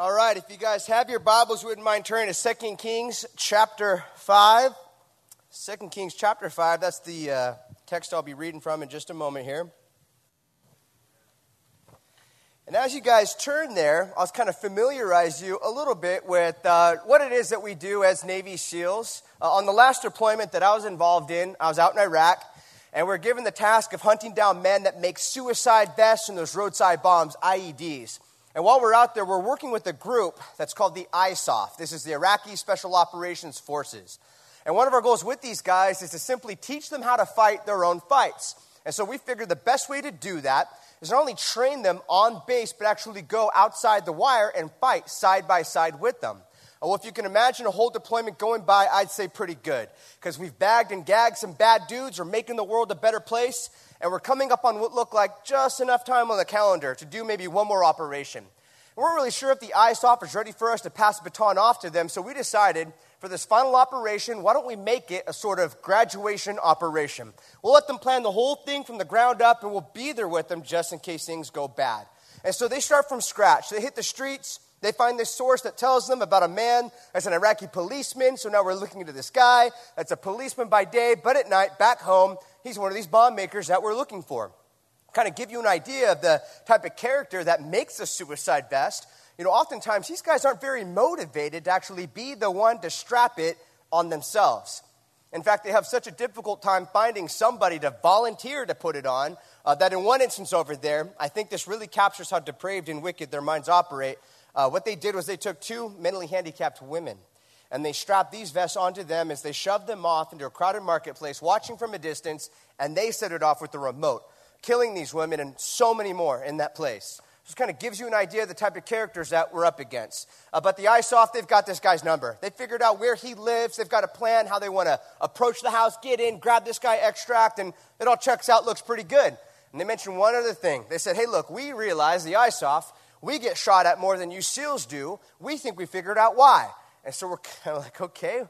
All right, if you guys have your Bibles, wouldn't mind turning to 2 Kings chapter 5. 2 Kings chapter 5, that's the uh, text I'll be reading from in just a moment here. And as you guys turn there, I'll kind of familiarize you a little bit with uh, what it is that we do as Navy SEALs. Uh, on the last deployment that I was involved in, I was out in Iraq, and we're given the task of hunting down men that make suicide vests and those roadside bombs, IEDs. And while we're out there, we're working with a group that's called the ISOF. This is the Iraqi Special Operations Forces. And one of our goals with these guys is to simply teach them how to fight their own fights. And so we figured the best way to do that is not only train them on base, but actually go outside the wire and fight side by side with them. Uh, well, if you can imagine a whole deployment going by, I'd say pretty good. Because we've bagged and gagged some bad dudes, we're making the world a better place, and we're coming up on what looked like just enough time on the calendar to do maybe one more operation. We weren't really sure if the ISOF was ready for us to pass the baton off to them, so we decided for this final operation, why don't we make it a sort of graduation operation? We'll let them plan the whole thing from the ground up, and we'll be there with them just in case things go bad. And so they start from scratch. They hit the streets, they find this source that tells them about a man that's an Iraqi policeman. So now we're looking into this guy that's a policeman by day, but at night, back home, he's one of these bomb makers that we're looking for. Kind of give you an idea of the type of character that makes a suicide vest. You know, oftentimes these guys aren't very motivated to actually be the one to strap it on themselves. In fact, they have such a difficult time finding somebody to volunteer to put it on uh, that in one instance over there, I think this really captures how depraved and wicked their minds operate. Uh, what they did was they took two mentally handicapped women and they strapped these vests onto them as they shoved them off into a crowded marketplace, watching from a distance, and they set it off with the remote, killing these women and so many more in that place. Just kind of gives you an idea of the type of characters that we're up against. Uh, but the ISOF, they've got this guy's number. They figured out where he lives. They've got a plan how they want to approach the house, get in, grab this guy, extract, and it all checks out, looks pretty good. And they mentioned one other thing. They said, hey, look, we realize the ISOF, we get shot at more than you SEALs do. We think we figured out why. And so we're kind of like, okay,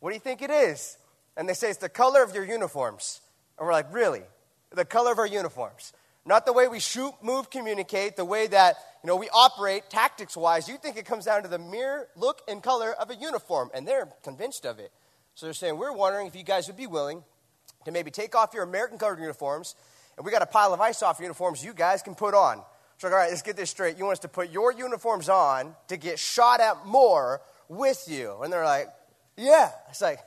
what do you think it is? And they say, it's the color of your uniforms. And we're like, really? The color of our uniforms. Not the way we shoot, move, communicate, the way that you know, we operate tactics wise. You think it comes down to the mere look and color of a uniform. And they're convinced of it. So they're saying, we're wondering if you guys would be willing to maybe take off your American colored uniforms, and we got a pile of ISOF uniforms you guys can put on. So, like, all right, let's get this straight. You want us to put your uniforms on to get shot at more with you. And they're like, yeah. It's like,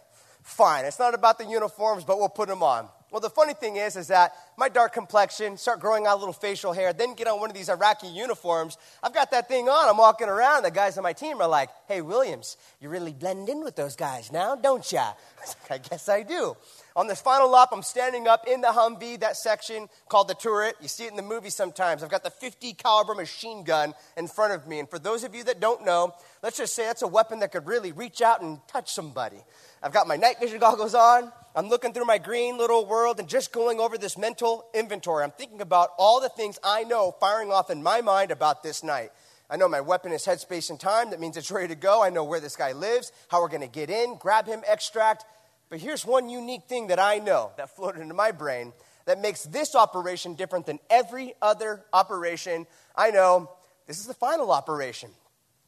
fine. It's not about the uniforms, but we'll put them on. Well, the funny thing is, is that my dark complexion, start growing out a little facial hair, then get on one of these Iraqi uniforms. I've got that thing on. I'm walking around. The guys on my team are like, hey, Williams, you really blend in with those guys now, don't ya? I guess I do. On this final lap, I'm standing up in the Humvee, that section called the turret. You see it in the movie sometimes. I've got the 50 caliber machine gun in front of me. And for those of you that don't know, let's just say that's a weapon that could really reach out and touch somebody. I've got my night vision goggles on. I'm looking through my green little world and just going over this mental inventory. I'm thinking about all the things I know firing off in my mind about this night. I know my weapon is headspace and time. That means it's ready to go. I know where this guy lives, how we're going to get in, grab him, extract. But here's one unique thing that I know that floated into my brain that makes this operation different than every other operation. I know this is the final operation,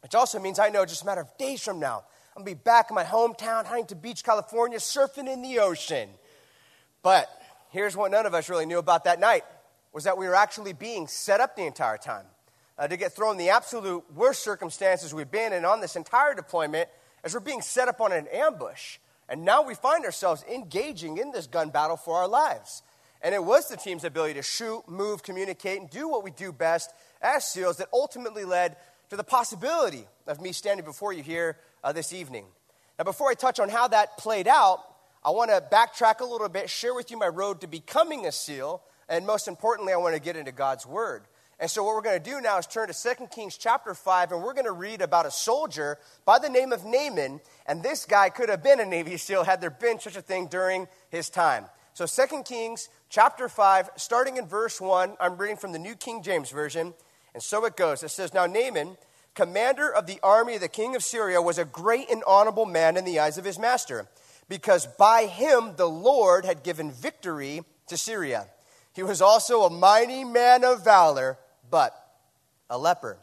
which also means I know just a matter of days from now, I'm gonna be back in my hometown, Huntington Beach, California, surfing in the ocean. But here's what none of us really knew about that night was that we were actually being set up the entire time uh, to get thrown in the absolute worst circumstances we've been in on this entire deployment as we're being set up on an ambush. And now we find ourselves engaging in this gun battle for our lives. And it was the team's ability to shoot, move, communicate, and do what we do best as SEALs that ultimately led to the possibility of me standing before you here uh, this evening. Now, before I touch on how that played out, I want to backtrack a little bit, share with you my road to becoming a SEAL, and most importantly, I want to get into God's Word. And so, what we're going to do now is turn to 2 Kings chapter 5, and we're going to read about a soldier by the name of Naaman. And this guy could have been a Navy SEAL had there been such a thing during his time. So, 2 Kings chapter 5, starting in verse 1, I'm reading from the New King James Version. And so it goes. It says, Now Naaman, commander of the army of the king of Syria, was a great and honorable man in the eyes of his master, because by him the Lord had given victory to Syria. He was also a mighty man of valor but a leper.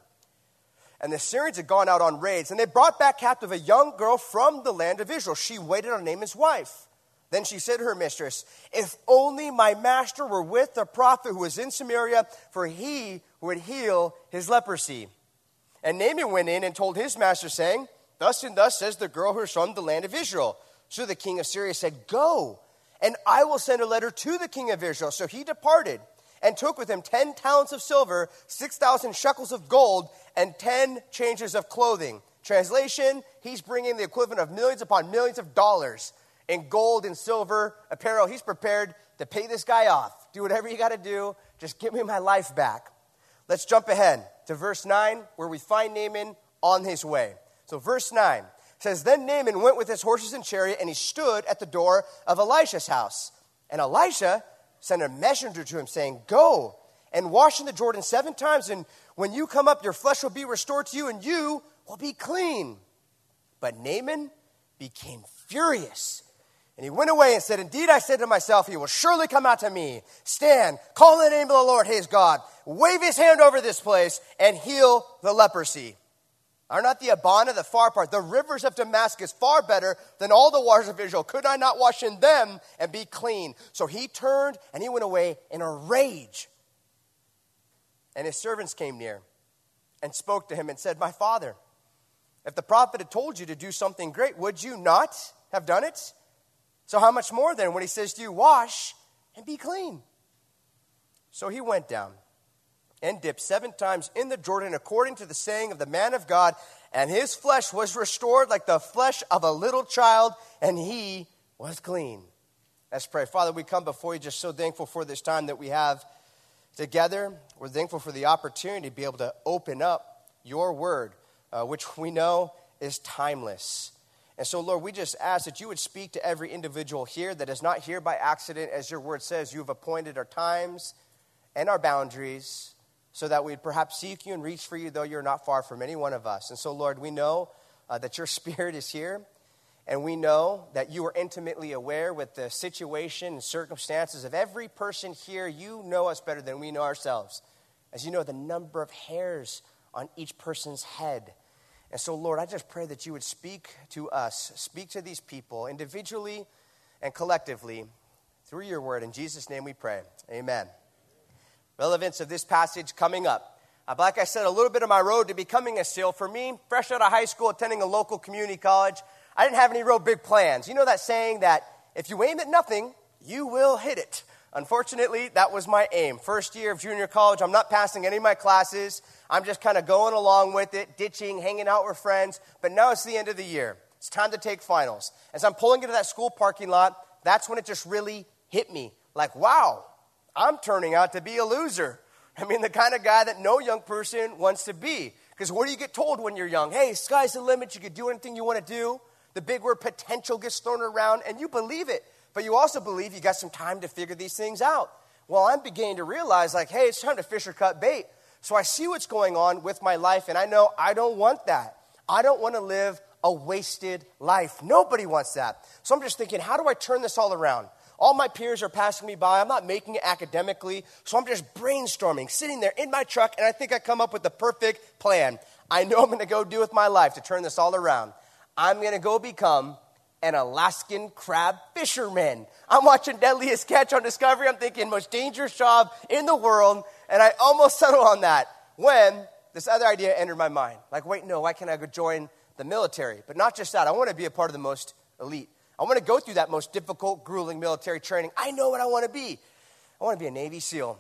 and the Syrians had gone out on raids, and they brought back captive a young girl from the land of Israel. She waited on Naaman's wife. Then she said to her mistress, If only my master were with the prophet who was in Samaria, for he would heal his leprosy. And Naaman went in and told his master, saying, Thus and thus says the girl who is from the land of Israel. So the king of Syria said, Go, and I will send a letter to the king of Israel. So he departed and took with him 10 talents of silver, 6,000 shekels of gold, and 10 changes of clothing. Translation, he's bringing the equivalent of millions upon millions of dollars in gold and silver apparel. He's prepared to pay this guy off. Do whatever you got to do. Just give me my life back. Let's jump ahead to verse 9, where we find Naaman on his way. So, verse 9 says, Then Naaman went with his horses and chariot, and he stood at the door of Elisha's house. And Elisha sent a messenger to him, saying, Go and wash in the Jordan seven times, and when you come up, your flesh will be restored to you, and you will be clean. But Naaman became furious and he went away and said, Indeed, I said to myself, He will surely come out to me. Stand, call in the name of the Lord, his God, wave his hand over this place, and heal the leprosy. Are not the Abana, the Pharpar, the rivers of Damascus, far better than all the waters of Israel? Could I not wash in them and be clean? So he turned and he went away in a rage. And his servants came near and spoke to him and said, My father, if the prophet had told you to do something great, would you not have done it? So, how much more then when he says to you, Wash and be clean? So he went down and dipped seven times in the Jordan according to the saying of the man of God, and his flesh was restored like the flesh of a little child, and he was clean. Let's pray. Father, we come before you just so thankful for this time that we have together. We're thankful for the opportunity to be able to open up your word, uh, which we know is timeless. And so, Lord, we just ask that you would speak to every individual here that is not here by accident. As your word says, you have appointed our times and our boundaries so that we'd perhaps seek you and reach for you, though you're not far from any one of us. And so, Lord, we know uh, that your spirit is here. And we know that you are intimately aware with the situation and circumstances of every person here. You know us better than we know ourselves. As you know, the number of hairs on each person's head. And so, Lord, I just pray that you would speak to us, speak to these people individually and collectively through your word. In Jesus' name we pray. Amen. Relevance of this passage coming up. Uh, like I said, a little bit of my road to becoming a SEAL. For me, fresh out of high school, attending a local community college, I didn't have any real big plans. You know that saying that if you aim at nothing, you will hit it. Unfortunately, that was my aim. First year of junior college, I'm not passing any of my classes. I'm just kind of going along with it, ditching, hanging out with friends. But now it's the end of the year. It's time to take finals. As I'm pulling into that school parking lot, that's when it just really hit me. Like, wow, I'm turning out to be a loser. I mean, the kind of guy that no young person wants to be. Because what do you get told when you're young? Hey, sky's the limit. You can do anything you want to do. The big word potential gets thrown around, and you believe it. But you also believe you got some time to figure these things out. Well, I'm beginning to realize, like, hey, it's time to fish or cut bait. So I see what's going on with my life, and I know I don't want that. I don't want to live a wasted life. Nobody wants that. So I'm just thinking, how do I turn this all around? All my peers are passing me by. I'm not making it academically. So I'm just brainstorming, sitting there in my truck, and I think I come up with the perfect plan. I know I'm going to go do with my life to turn this all around. I'm going to go become an Alaskan crab fisherman. I'm watching Deadliest Catch on Discovery. I'm thinking, most dangerous job in the world. And I almost settled on that when this other idea entered my mind. Like, wait, no, why can't I go join the military? But not just that, I want to be a part of the most elite. I want to go through that most difficult, grueling military training. I know what I want to be. I want to be a Navy SEAL.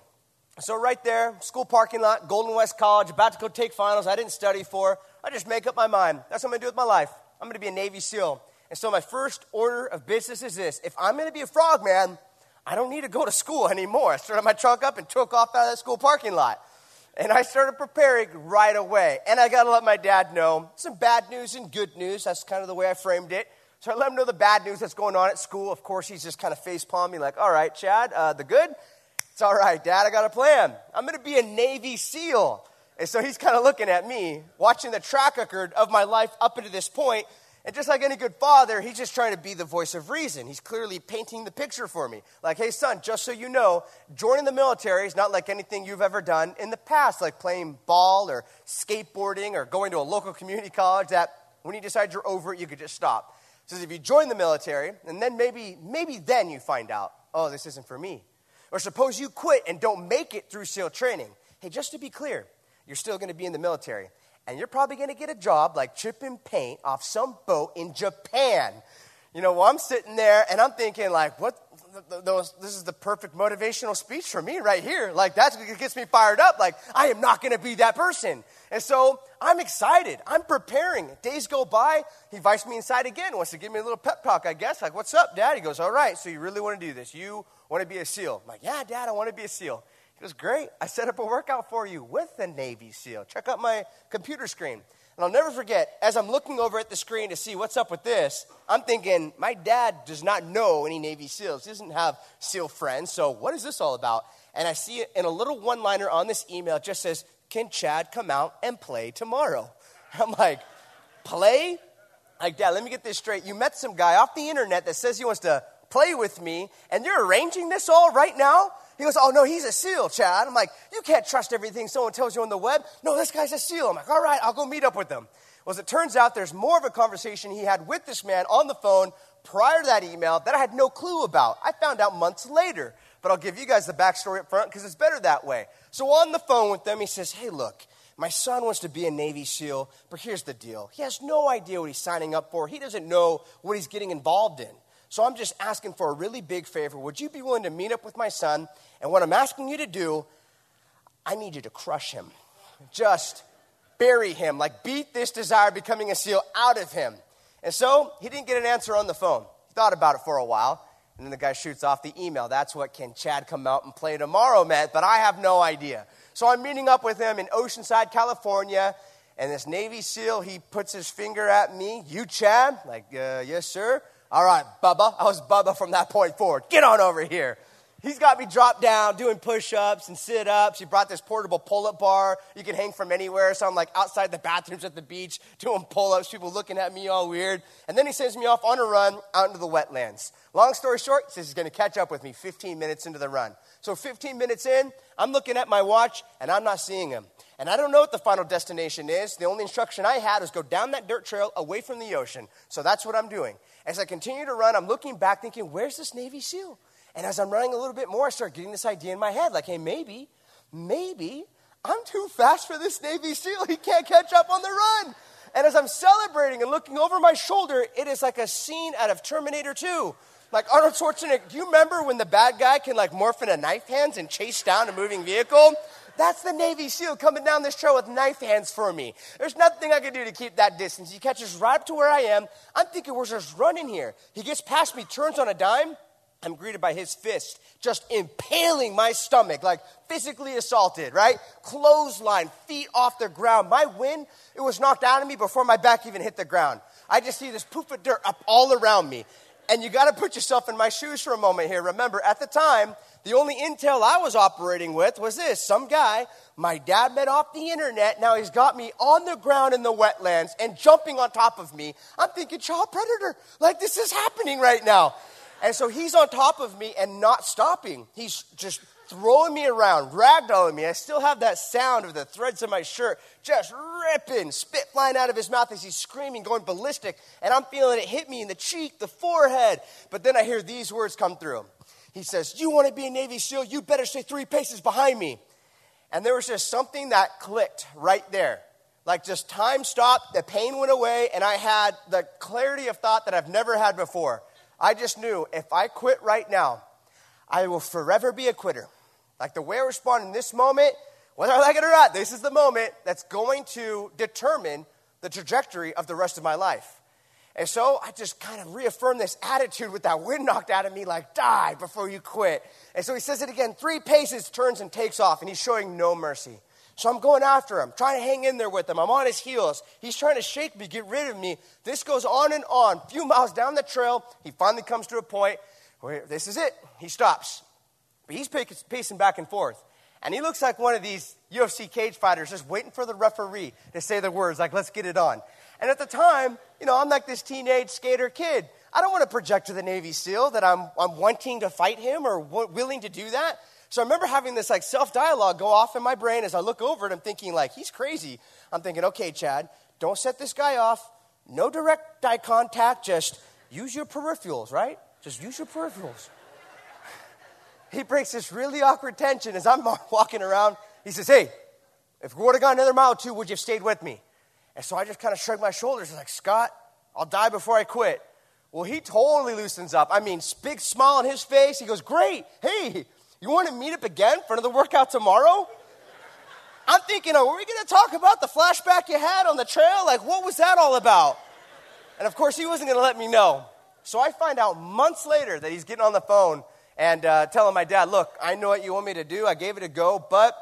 So, right there, school parking lot, Golden West College, about to go take finals I didn't study for. I just make up my mind. That's what I'm going to do with my life. I'm going to be a Navy SEAL. And so, my first order of business is this if I'm going to be a frogman, I don't need to go to school anymore. I started my truck up and took off out of that school parking lot. And I started preparing right away. And I got to let my dad know some bad news and good news. That's kind of the way I framed it. So I let him know the bad news that's going on at school. Of course, he's just kind of face palming, like, all right, Chad, uh, the good? It's all right, Dad, I got a plan. I'm going to be a Navy SEAL. And so he's kind of looking at me, watching the track record of my life up to this point, And just like any good father, he's just trying to be the voice of reason. He's clearly painting the picture for me. Like, hey, son, just so you know, joining the military is not like anything you've ever done in the past, like playing ball or skateboarding or going to a local community college that when you decide you're over it, you could just stop. He says if you join the military, and then maybe, maybe then you find out, oh, this isn't for me. Or suppose you quit and don't make it through SEAL training. Hey, just to be clear, you're still going to be in the military and you're probably going to get a job like chipping paint off some boat in Japan. You know, well, I'm sitting there and I'm thinking, like, what? Those, this is the perfect motivational speech for me right here. Like, that's what gets me fired up. Like, I am not going to be that person. And so I'm excited. I'm preparing. Days go by. He invites me inside again, wants to give me a little pep talk, I guess. Like, what's up, Dad? He goes, All right, so you really want to do this? You want to be a SEAL? I'm like, Yeah, Dad, I want to be a SEAL. It was great. I set up a workout for you with the Navy SEAL. Check out my computer screen. And I'll never forget, as I'm looking over at the screen to see what's up with this, I'm thinking, my dad does not know any Navy SEALs. He doesn't have SEAL friends. So what is this all about? And I see in a little one liner on this email. It just says, Can Chad come out and play tomorrow? I'm like, Play? Like, Dad, let me get this straight. You met some guy off the internet that says he wants to play with me, and you're arranging this all right now? He goes, Oh, no, he's a SEAL, Chad. I'm like, You can't trust everything someone tells you on the web. No, this guy's a SEAL. I'm like, All right, I'll go meet up with him. Well, as it turns out, there's more of a conversation he had with this man on the phone prior to that email that I had no clue about. I found out months later, but I'll give you guys the backstory up front because it's better that way. So on the phone with them, he says, Hey, look, my son wants to be a Navy SEAL, but here's the deal. He has no idea what he's signing up for, he doesn't know what he's getting involved in. So I'm just asking for a really big favor. Would you be willing to meet up with my son? And what I'm asking you to do, I need you to crush him. Just bury him, like beat this desire of becoming a SEAL out of him. And so he didn't get an answer on the phone. He thought about it for a while. And then the guy shoots off the email. That's what can Chad come out and play tomorrow Matt? but I have no idea. So I'm meeting up with him in Oceanside, California. And this Navy SEAL, he puts his finger at me. You, Chad? Like, uh, yes, sir. All right, Bubba. I was Bubba from that point forward. Get on over here. He's got me dropped down doing push ups and sit ups. He brought this portable pull up bar you can hang from anywhere. So I'm like outside the bathrooms at the beach doing pull ups, people looking at me all weird. And then he sends me off on a run out into the wetlands. Long story short, he says he's going to catch up with me 15 minutes into the run. So 15 minutes in, I'm looking at my watch and I'm not seeing him. And I don't know what the final destination is. The only instruction I had is go down that dirt trail away from the ocean. So that's what I'm doing. As I continue to run, I'm looking back thinking, where's this Navy SEAL? And as I'm running a little bit more, I start getting this idea in my head like, hey, maybe, maybe I'm too fast for this Navy SEAL. He can't catch up on the run. And as I'm celebrating and looking over my shoulder, it is like a scene out of Terminator 2. Like Arnold Schwarzenegger, do you remember when the bad guy can like morph into knife hands and chase down a moving vehicle? That's the Navy SEAL coming down this trail with knife hands for me. There's nothing I can do to keep that distance. He catches right up to where I am. I'm thinking we're just running here. He gets past me, turns on a dime. I'm greeted by his fist, just impaling my stomach, like physically assaulted, right? Clothesline, feet off the ground. My wind, it was knocked out of me before my back even hit the ground. I just see this poof of dirt up all around me. And you got to put yourself in my shoes for a moment here. Remember, at the time, the only intel I was operating with was this some guy my dad met off the internet. Now he's got me on the ground in the wetlands and jumping on top of me. I'm thinking, child predator, like this is happening right now. And so he's on top of me and not stopping. He's just throwing me around, ragdolling me. I still have that sound of the threads of my shirt just ripping, spit flying out of his mouth as he's screaming, going ballistic. And I'm feeling it hit me in the cheek, the forehead. But then I hear these words come through he says, You want to be a Navy SEAL? You better stay three paces behind me. And there was just something that clicked right there. Like just time stopped, the pain went away, and I had the clarity of thought that I've never had before. I just knew if I quit right now, I will forever be a quitter. Like the way I respond in this moment, whether I like it or not, this is the moment that's going to determine the trajectory of the rest of my life. And so I just kind of reaffirmed this attitude with that wind knocked out of me, like, die before you quit. And so he says it again three paces, turns and takes off, and he's showing no mercy. So I'm going after him, trying to hang in there with him. I'm on his heels. He's trying to shake me, get rid of me. This goes on and on. A few miles down the trail, he finally comes to a point where this is it. He stops. But he's pacing back and forth. And he looks like one of these UFC cage fighters just waiting for the referee to say the words, like, let's get it on. And at the time, you know, I'm like this teenage skater kid. I don't want to project to the Navy SEAL that I'm, I'm wanting to fight him or w- willing to do that. So I remember having this like self dialogue go off in my brain as I look over it. I'm thinking, like, he's crazy. I'm thinking, okay, Chad, don't set this guy off. No direct eye contact. Just use your peripherals, right? Just use your peripherals. he breaks this really awkward tension as I'm walking around. He says, hey, if we would have gone another mile or two, would you have stayed with me? And so I just kind of shrugged my shoulders. Like, Scott, I'll die before I quit. Well, he totally loosens up. I mean, big smile on his face. He goes, Great. Hey, you want to meet up again for another workout tomorrow? I'm thinking, oh, are we going to talk about the flashback you had on the trail? Like, what was that all about? And of course, he wasn't going to let me know. So I find out months later that he's getting on the phone and uh, telling my dad, Look, I know what you want me to do. I gave it a go, but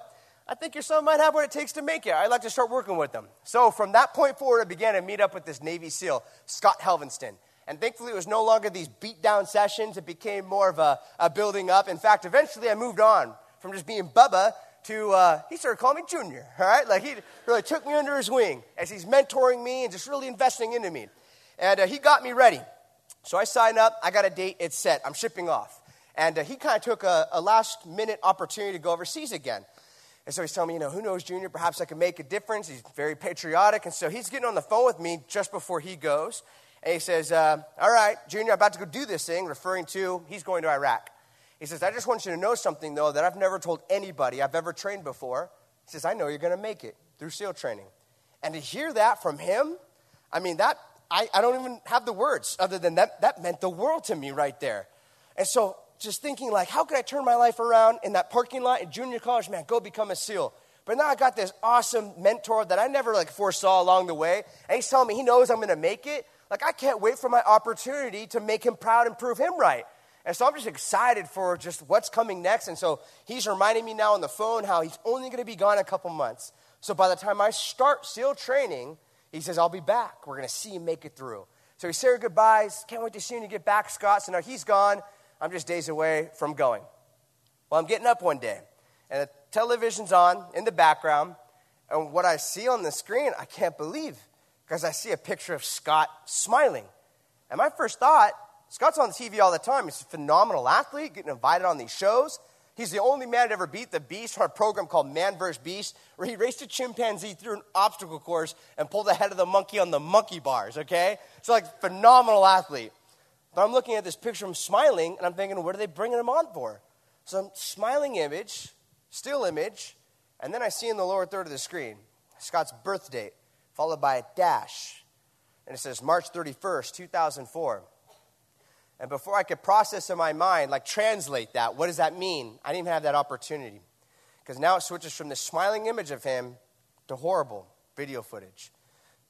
I think your son might have what it takes to make it. I'd like to start working with him. So from that point forward, I began to meet up with this Navy SEAL, Scott Helvenston. And thankfully, it was no longer these beat down sessions. It became more of a, a building up. In fact, eventually I moved on from just being Bubba to, uh, he started calling me Junior, all right? Like he really took me under his wing as he's mentoring me and just really investing into me. And uh, he got me ready. So I signed up, I got a date, it's set, I'm shipping off. And uh, he kind of took a, a last minute opportunity to go overseas again. And so he's telling me, you know, who knows, Junior, perhaps I can make a difference. He's very patriotic. And so he's getting on the phone with me just before he goes. And he says, uh, All right, Junior, I'm about to go do this thing, referring to he's going to Iraq. He says, I just want you to know something, though, that I've never told anybody I've ever trained before. He says, I know you're going to make it through SEAL training. And to hear that from him, I mean, that, I, I don't even have the words other than that, that meant the world to me right there. And so just thinking, like, how could I turn my life around in that parking lot in junior college? Man, go become a SEAL. But now I got this awesome mentor that I never like foresaw along the way. And he's telling me he knows I'm going to make it. Like, I can't wait for my opportunity to make him proud and prove him right. And so I'm just excited for just what's coming next. And so he's reminding me now on the phone how he's only going to be gone a couple months. So by the time I start SEAL training, he says, I'll be back. We're going to see him make it through. So he said goodbyes. Can't wait to see you get back, Scott. So now he's gone. I'm just days away from going. Well, I'm getting up one day, and the television's on in the background, and what I see on the screen, I can't believe, because I see a picture of Scott smiling. And my first thought, Scott's on the TV all the time. He's a phenomenal athlete, getting invited on these shows. He's the only man to ever beat the beast on a program called Man vs. Beast, where he raced a chimpanzee through an obstacle course and pulled the head of the monkey on the monkey bars, okay? So, like, phenomenal athlete. But I'm looking at this picture of him smiling, and I'm thinking, what are they bringing him on for? So smiling image, still image, and then I see in the lower third of the screen Scott's birth date, followed by a dash. And it says March 31st, 2004. And before I could process in my mind, like translate that, what does that mean? I didn't even have that opportunity. Because now it switches from the smiling image of him to horrible video footage.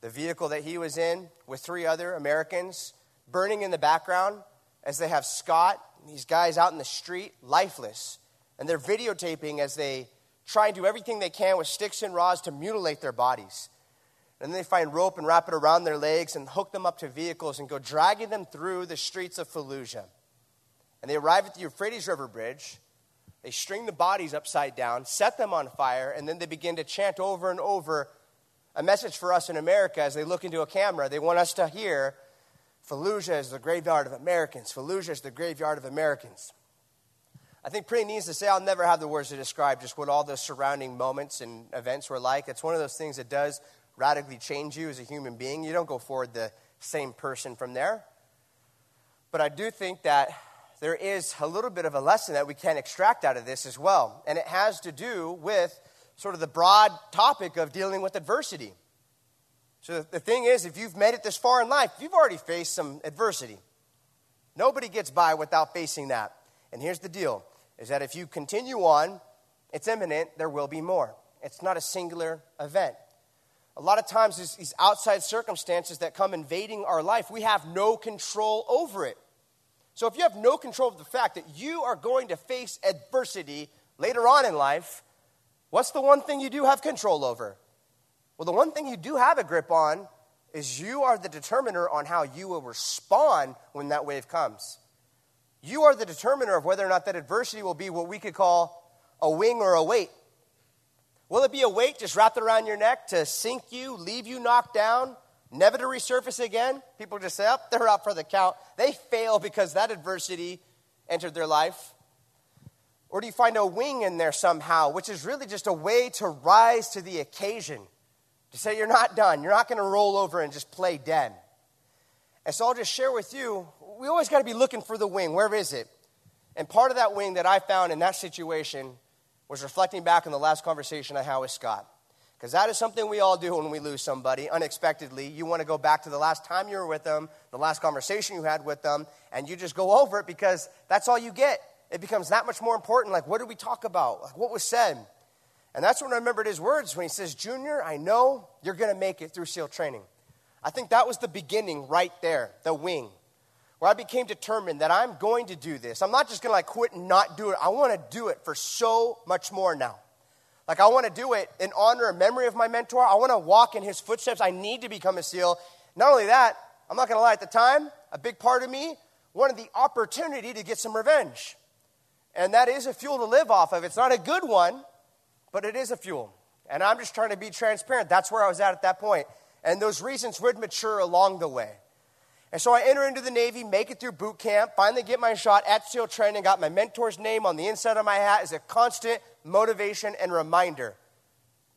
The vehicle that he was in with three other Americans burning in the background as they have Scott, and these guys out in the street, lifeless. And they're videotaping as they try and do everything they can with sticks and rods to mutilate their bodies. And then they find rope and wrap it around their legs and hook them up to vehicles and go dragging them through the streets of Fallujah. And they arrive at the Euphrates River Bridge. They string the bodies upside down, set them on fire, and then they begin to chant over and over a message for us in America as they look into a camera. They want us to hear Fallujah is the graveyard of Americans. Fallujah is the graveyard of Americans. I think pretty needs to say I'll never have the words to describe just what all the surrounding moments and events were like. It's one of those things that does radically change you as a human being. You don't go forward the same person from there. But I do think that there is a little bit of a lesson that we can extract out of this as well. And it has to do with sort of the broad topic of dealing with adversity. So the thing is, if you've made it this far in life, you've already faced some adversity. Nobody gets by without facing that. And here's the deal is that if you continue on, it's imminent, there will be more. It's not a singular event. A lot of times, these outside circumstances that come invading our life, we have no control over it. So, if you have no control of the fact that you are going to face adversity later on in life, what's the one thing you do have control over? Well, the one thing you do have a grip on is you are the determiner on how you will respond when that wave comes. You are the determiner of whether or not that adversity will be what we could call a wing or a weight Will it be a weight just wrapped around your neck to sink you, leave you knocked down, never to resurface again? People just say, oh, they're out for the count. They fail because that adversity entered their life. Or do you find a wing in there somehow, which is really just a way to rise to the occasion? To say you're not done, you're not going to roll over and just play dead. And so I'll just share with you we always got to be looking for the wing. Where is it? And part of that wing that I found in that situation was reflecting back on the last conversation I had with Scott. Because that is something we all do when we lose somebody unexpectedly. You want to go back to the last time you were with them, the last conversation you had with them, and you just go over it because that's all you get it becomes that much more important. Like, what did we talk about? Like, what was said? And that's when I remembered his words when he says, Junior, I know you're going to make it through SEAL training. I think that was the beginning right there, the wing, where I became determined that I'm going to do this. I'm not just going to like quit and not do it. I want to do it for so much more now. Like, I want to do it in honor and memory of my mentor. I want to walk in his footsteps. I need to become a SEAL. Not only that, I'm not going to lie, at the time, a big part of me wanted the opportunity to get some revenge. And that is a fuel to live off of. It's not a good one, but it is a fuel. And I'm just trying to be transparent. That's where I was at at that point. And those reasons would mature along the way. And so I enter into the Navy, make it through boot camp, finally get my shot at SEAL training, got my mentor's name on the inside of my hat as a constant motivation and reminder.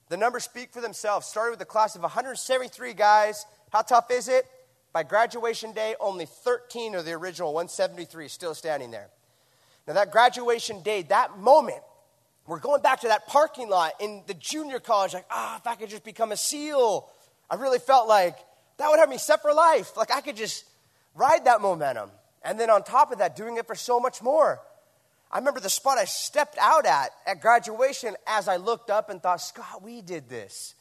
The numbers speak for themselves. Started with a class of 173 guys. How tough is it? By graduation day, only 13 of the original 173 still standing there. Now, that graduation day, that moment, we're going back to that parking lot in the junior college, like, ah, oh, if I could just become a SEAL. I really felt like that would have me set for life. Like, I could just ride that momentum. And then on top of that, doing it for so much more. I remember the spot I stepped out at at graduation as I looked up and thought, Scott, we did this.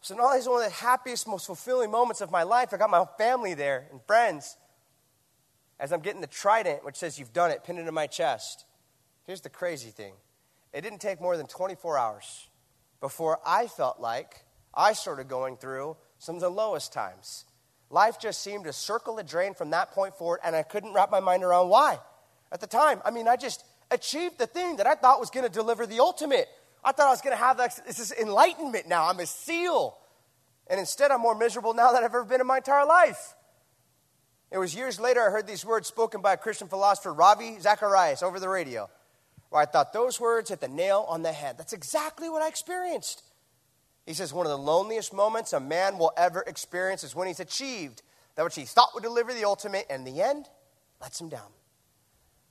So not only is one of the happiest, most fulfilling moments of my life, I got my family there and friends as I'm getting the trident, which says, You've done it, pinned into my chest. Here's the crazy thing it didn't take more than 24 hours before I felt like I started going through some of the lowest times. Life just seemed to circle a drain from that point forward, and I couldn't wrap my mind around why. At the time, I mean, I just achieved the thing that I thought was going to deliver the ultimate. I thought I was going to have this, this enlightenment now. I'm a SEAL. And instead, I'm more miserable now than I've ever been in my entire life. It was years later I heard these words spoken by a Christian philosopher, Ravi Zacharias, over the radio, where I thought those words hit the nail on the head. That's exactly what I experienced. He says, One of the loneliest moments a man will ever experience is when he's achieved that which he thought would deliver the ultimate, and in the end, lets him down.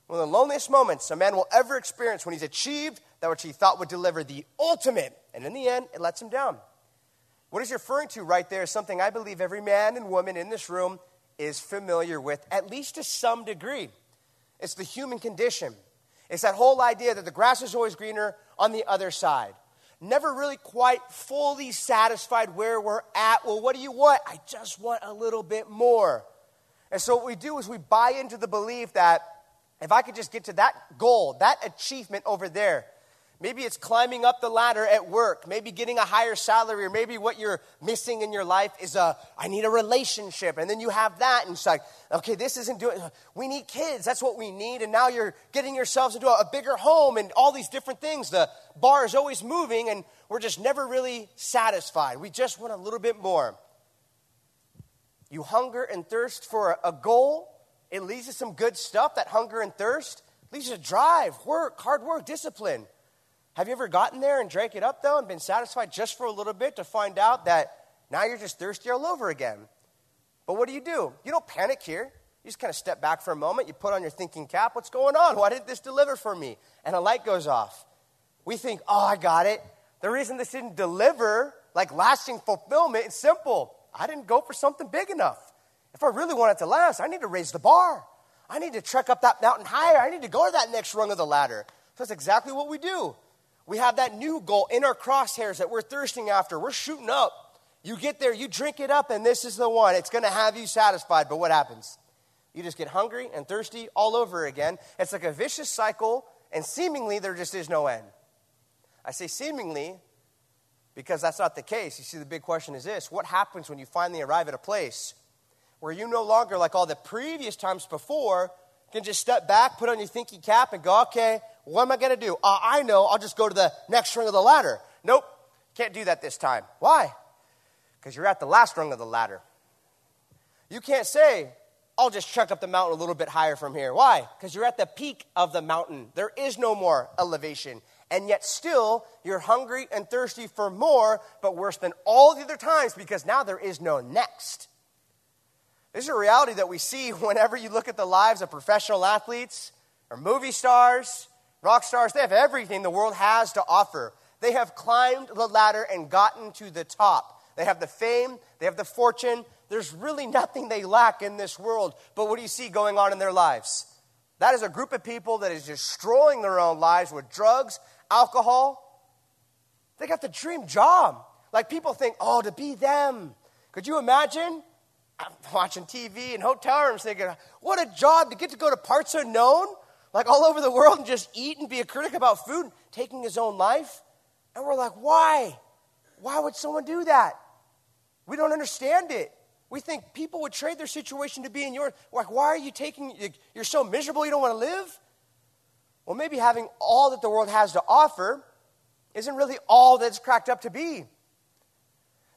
One of the loneliest moments a man will ever experience when he's achieved that which he thought would deliver the ultimate, and in the end, it lets him down. What he's referring to right there is something I believe every man and woman in this room is familiar with, at least to some degree. It's the human condition. It's that whole idea that the grass is always greener on the other side. Never really quite fully satisfied where we're at. Well, what do you want? I just want a little bit more. And so, what we do is we buy into the belief that if I could just get to that goal, that achievement over there, Maybe it's climbing up the ladder at work, maybe getting a higher salary, or maybe what you're missing in your life is a, I need a relationship. And then you have that, and it's like, okay, this isn't doing, we need kids, that's what we need. And now you're getting yourselves into a, a bigger home and all these different things. The bar is always moving, and we're just never really satisfied. We just want a little bit more. You hunger and thirst for a, a goal, it leads to some good stuff, that hunger and thirst. leads to drive, work, hard work, discipline. Have you ever gotten there and drank it up, though, and been satisfied just for a little bit to find out that now you're just thirsty all over again? But what do you do? You don't panic here. You just kind of step back for a moment. You put on your thinking cap. What's going on? Why didn't this deliver for me? And a light goes off. We think, oh, I got it. The reason this didn't deliver, like lasting fulfillment, is simple. I didn't go for something big enough. If I really want it to last, I need to raise the bar. I need to trek up that mountain higher. I need to go to that next rung of the ladder. So that's exactly what we do. We have that new goal in our crosshairs that we're thirsting after. We're shooting up. You get there, you drink it up, and this is the one. It's going to have you satisfied. But what happens? You just get hungry and thirsty all over again. It's like a vicious cycle, and seemingly there just is no end. I say seemingly because that's not the case. You see, the big question is this what happens when you finally arrive at a place where you no longer, like all the previous times before, can just step back, put on your thinking cap, and go, okay, what am I going to do? Uh, I know, I'll just go to the next rung of the ladder. Nope. Can't do that this time. Why? Because you're at the last rung of the ladder. You can't say, I'll just chuck up the mountain a little bit higher from here. Why? Because you're at the peak of the mountain. There is no more elevation. And yet, still, you're hungry and thirsty for more, but worse than all the other times because now there is no next. This is a reality that we see whenever you look at the lives of professional athletes or movie stars, rock stars. They have everything the world has to offer. They have climbed the ladder and gotten to the top. They have the fame, they have the fortune. There's really nothing they lack in this world. But what do you see going on in their lives? That is a group of people that is destroying their own lives with drugs, alcohol. They got the dream job. Like people think, oh, to be them. Could you imagine? I'm watching TV in hotel rooms thinking, what a job to get to go to parts unknown, like all over the world, and just eat and be a critic about food, taking his own life. And we're like, why? Why would someone do that? We don't understand it. We think people would trade their situation to be in yours. Like, why are you taking, you're so miserable you don't want to live? Well, maybe having all that the world has to offer isn't really all that it's cracked up to be.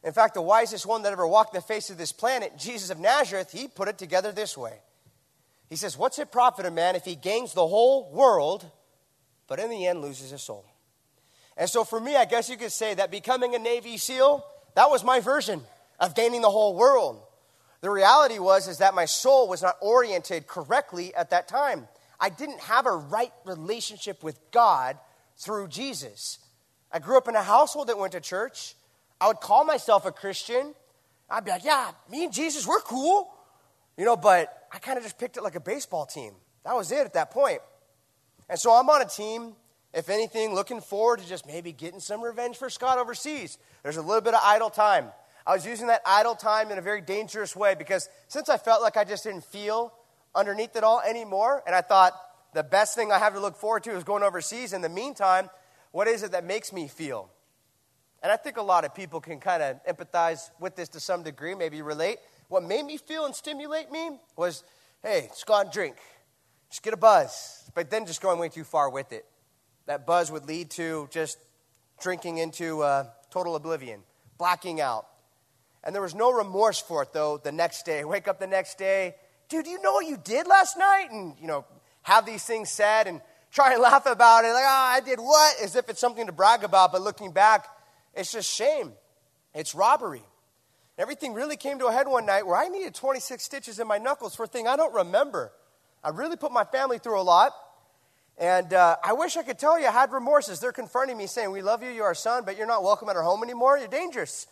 In fact, the wisest one that ever walked the face of this planet, Jesus of Nazareth, he put it together this way. He says, What's it profit a man if he gains the whole world, but in the end loses his soul? And so for me, I guess you could say that becoming a Navy SEAL, that was my version of gaining the whole world. The reality was is that my soul was not oriented correctly at that time. I didn't have a right relationship with God through Jesus. I grew up in a household that went to church. I would call myself a Christian. I'd be like, yeah, me and Jesus, we're cool. You know, but I kind of just picked it like a baseball team. That was it at that point. And so I'm on a team, if anything, looking forward to just maybe getting some revenge for Scott overseas. There's a little bit of idle time. I was using that idle time in a very dangerous way because since I felt like I just didn't feel underneath it all anymore, and I thought the best thing I have to look forward to is going overseas. In the meantime, what is it that makes me feel? And I think a lot of people can kind of empathize with this to some degree, maybe relate. What made me feel and stimulate me was, hey, just go out and drink. Just get a buzz. But then just going way too far with it. That buzz would lead to just drinking into uh, total oblivion, blacking out. And there was no remorse for it, though, the next day. Wake up the next day, dude, you know what you did last night? And, you know, have these things said and try and laugh about it. Like, oh, I did what? As if it's something to brag about. But looking back, it's just shame. It's robbery. Everything really came to a head one night where I needed 26 stitches in my knuckles for a thing I don't remember. I really put my family through a lot. And uh, I wish I could tell you I had remorses. They're confronting me saying, We love you, you're our son, but you're not welcome at our home anymore. You're dangerous.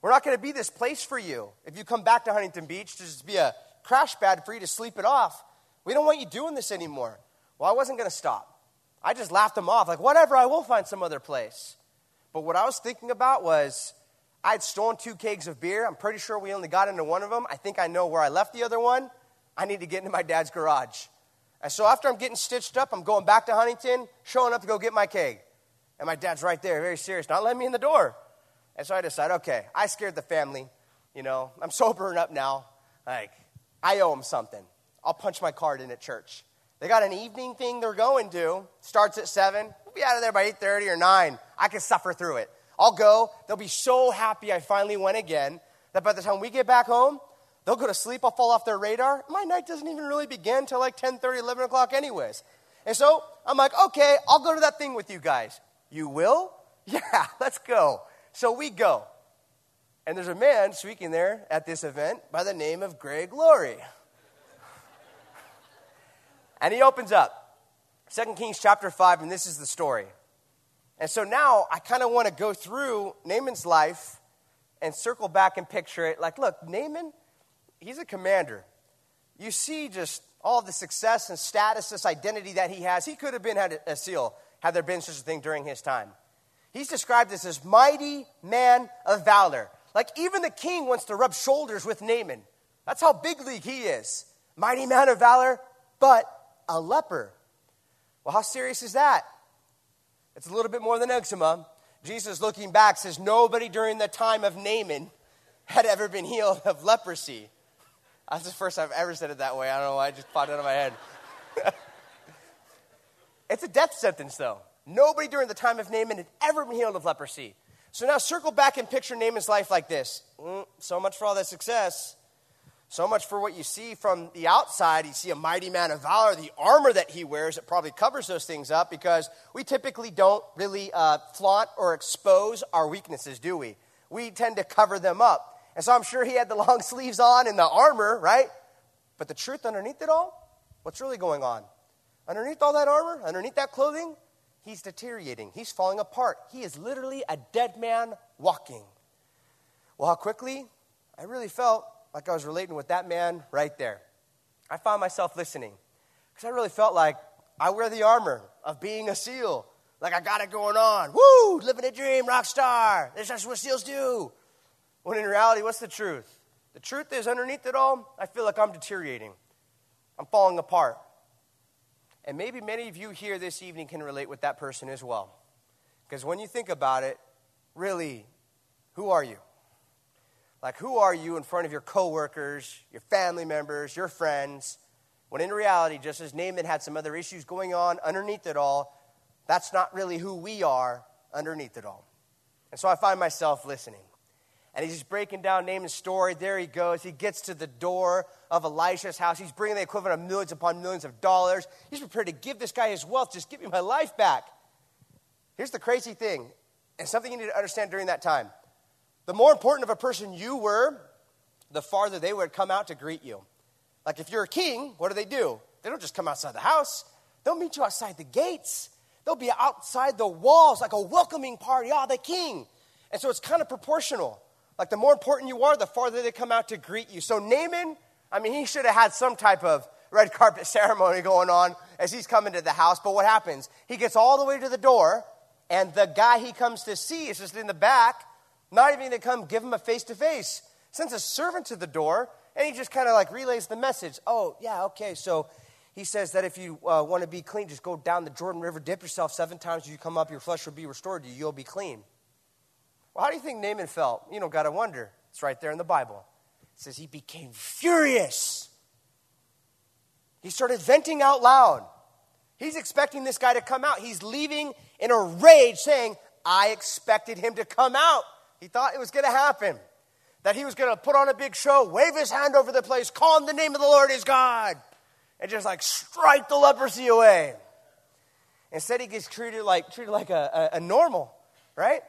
We're not going to be this place for you. If you come back to Huntington Beach to just be a crash pad for you to sleep it off, we don't want you doing this anymore. Well, I wasn't going to stop. I just laughed them off, like, whatever, I will find some other place. But what I was thinking about was I had stolen two kegs of beer. I'm pretty sure we only got into one of them. I think I know where I left the other one. I need to get into my dad's garage. And so after I'm getting stitched up, I'm going back to Huntington, showing up to go get my keg. And my dad's right there, very serious, not letting me in the door. And so I decide, okay, I scared the family. You know, I'm sobering up now. Like, I owe them something. I'll punch my card in at church. They got an evening thing they're going to. Starts at 7. We'll be out of there by 8.30 or 9. I can suffer through it. I'll go. They'll be so happy I finally went again that by the time we get back home, they'll go to sleep. I'll fall off their radar. My night doesn't even really begin till like 10.30, 11 o'clock anyways. And so I'm like, okay, I'll go to that thing with you guys. You will? Yeah, let's go. So we go. And there's a man speaking there at this event by the name of Greg Laurie. and he opens up 2 Kings chapter 5, and this is the story. And so now I kind of want to go through Naaman's life and circle back and picture it. Like, look, Naaman, he's a commander. You see just all the success and status, this identity that he has. He could have been had a seal had there been such a thing during his time. He's described as this mighty man of valor. Like even the king wants to rub shoulders with Naaman. That's how big league he is. Mighty man of valor, but a leper. Well, how serious is that? It's a little bit more than eczema. Jesus, looking back, says nobody during the time of Naaman had ever been healed of leprosy. That's the first I've ever said it that way. I don't know why, I just popped out of my head. it's a death sentence, though. Nobody during the time of Naaman had ever been healed of leprosy. So now circle back and picture Naaman's life like this. Mm, so much for all that success. So much for what you see from the outside. You see a mighty man of valor, the armor that he wears, it probably covers those things up because we typically don't really uh, flaunt or expose our weaknesses, do we? We tend to cover them up. And so I'm sure he had the long sleeves on and the armor, right? But the truth underneath it all, what's really going on? Underneath all that armor, underneath that clothing, he's deteriorating. He's falling apart. He is literally a dead man walking. Well, how quickly? I really felt like I was relating with that man right there. I found myself listening because I really felt like I wear the armor of being a SEAL. Like I got it going on. Woo! Living a dream, rock star. That's just what SEALs do. When in reality, what's the truth? The truth is, underneath it all, I feel like I'm deteriorating. I'm falling apart. And maybe many of you here this evening can relate with that person as well. Because when you think about it, really, who are you? Like, who are you in front of your coworkers, your family members, your friends? When in reality, just as Naaman had some other issues going on underneath it all, that's not really who we are underneath it all. And so I find myself listening. And he's just breaking down Naaman's story. There he goes. He gets to the door of Elisha's house. He's bringing the equivalent of millions upon millions of dollars. He's prepared to give this guy his wealth. Just give me my life back. Here's the crazy thing, and something you need to understand during that time the more important of a person you were, the farther they would come out to greet you. Like if you're a king, what do they do? They don't just come outside the house, they'll meet you outside the gates. They'll be outside the walls like a welcoming party. Ah, oh, the king. And so it's kind of proportional. Like the more important you are, the farther they come out to greet you. So Naaman, I mean, he should have had some type of red carpet ceremony going on as he's coming to the house. But what happens? He gets all the way to the door, and the guy he comes to see is just in the back not even to come give him a face to face. Sends a servant to the door, and he just kind of like relays the message. Oh, yeah, okay. So he says that if you uh, want to be clean, just go down the Jordan River, dip yourself seven times. You come up, your flesh will be restored to you. You'll be clean. Well, how do you think Naaman felt? You know, got to wonder. It's right there in the Bible. It says he became furious. He started venting out loud. He's expecting this guy to come out. He's leaving in a rage, saying, I expected him to come out. He thought it was going to happen. That he was going to put on a big show, wave his hand over the place, call on the name of the Lord his God, and just like strike the leprosy away. Instead, he gets treated like, treated like a, a, a normal, right?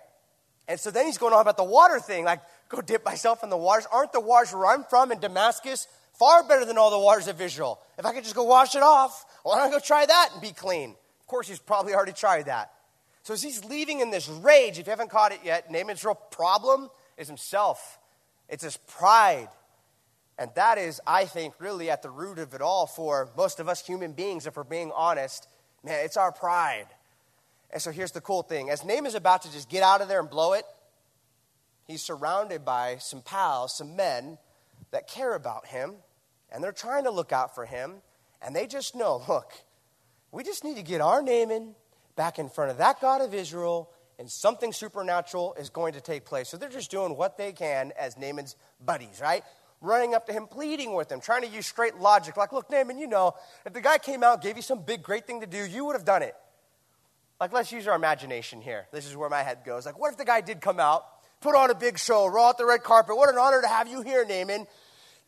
And so then he's going on about the water thing, like, go dip myself in the waters. Aren't the waters where I'm from in Damascus far better than all the waters of Israel? If I could just go wash it off, why don't I go try that and be clean? Of course, he's probably already tried that. So as he's leaving in this rage, if you haven't caught it yet, Naaman's real problem is himself. It's his pride. And that is, I think, really at the root of it all for most of us human beings, if we're being honest. Man, it's our pride. And so here's the cool thing. As Naaman's about to just get out of there and blow it, he's surrounded by some pals, some men that care about him, and they're trying to look out for him. And they just know, look, we just need to get our Naaman back in front of that God of Israel, and something supernatural is going to take place. So they're just doing what they can as Naaman's buddies, right? Running up to him, pleading with him, trying to use straight logic. Like, look, Naaman, you know, if the guy came out, gave you some big, great thing to do, you would have done it. Like, let's use our imagination here. This is where my head goes. Like, what if the guy did come out, put on a big show, roll out the red carpet? What an honor to have you here, Naaman.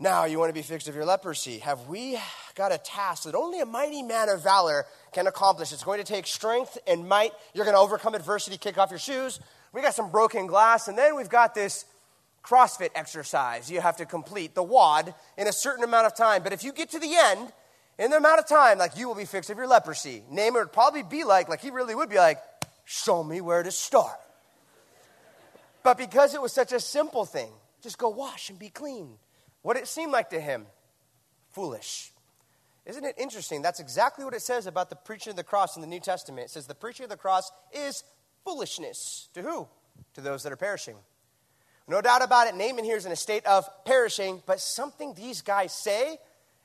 Now you want to be fixed of your leprosy. Have we got a task that only a mighty man of valor can accomplish? It's going to take strength and might. You're going to overcome adversity, kick off your shoes. We got some broken glass, and then we've got this CrossFit exercise you have to complete, the WOD, in a certain amount of time. But if you get to the end, in the amount of time, like you will be fixed of your leprosy. Naaman would probably be like, like he really would be like, show me where to start. But because it was such a simple thing, just go wash and be clean. What it seemed like to him? Foolish. Isn't it interesting? That's exactly what it says about the preaching of the cross in the New Testament. It says the preaching of the cross is foolishness. To who? To those that are perishing. No doubt about it, Naaman here is in a state of perishing, but something these guys say,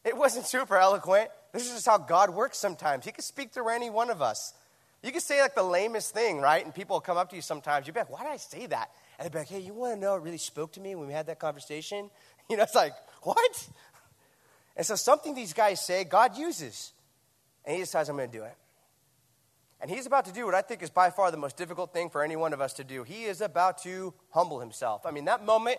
it wasn't super eloquent. This is just how God works sometimes. He can speak through any one of us. You can say like the lamest thing, right? And people will come up to you sometimes. You'd be like, why did I say that? And they'd be like, hey, you want to know it really spoke to me when we had that conversation? You know, it's like, what? And so something these guys say, God uses. And he decides, I'm going to do it. And he's about to do what I think is by far the most difficult thing for any one of us to do. He is about to humble himself. I mean, that moment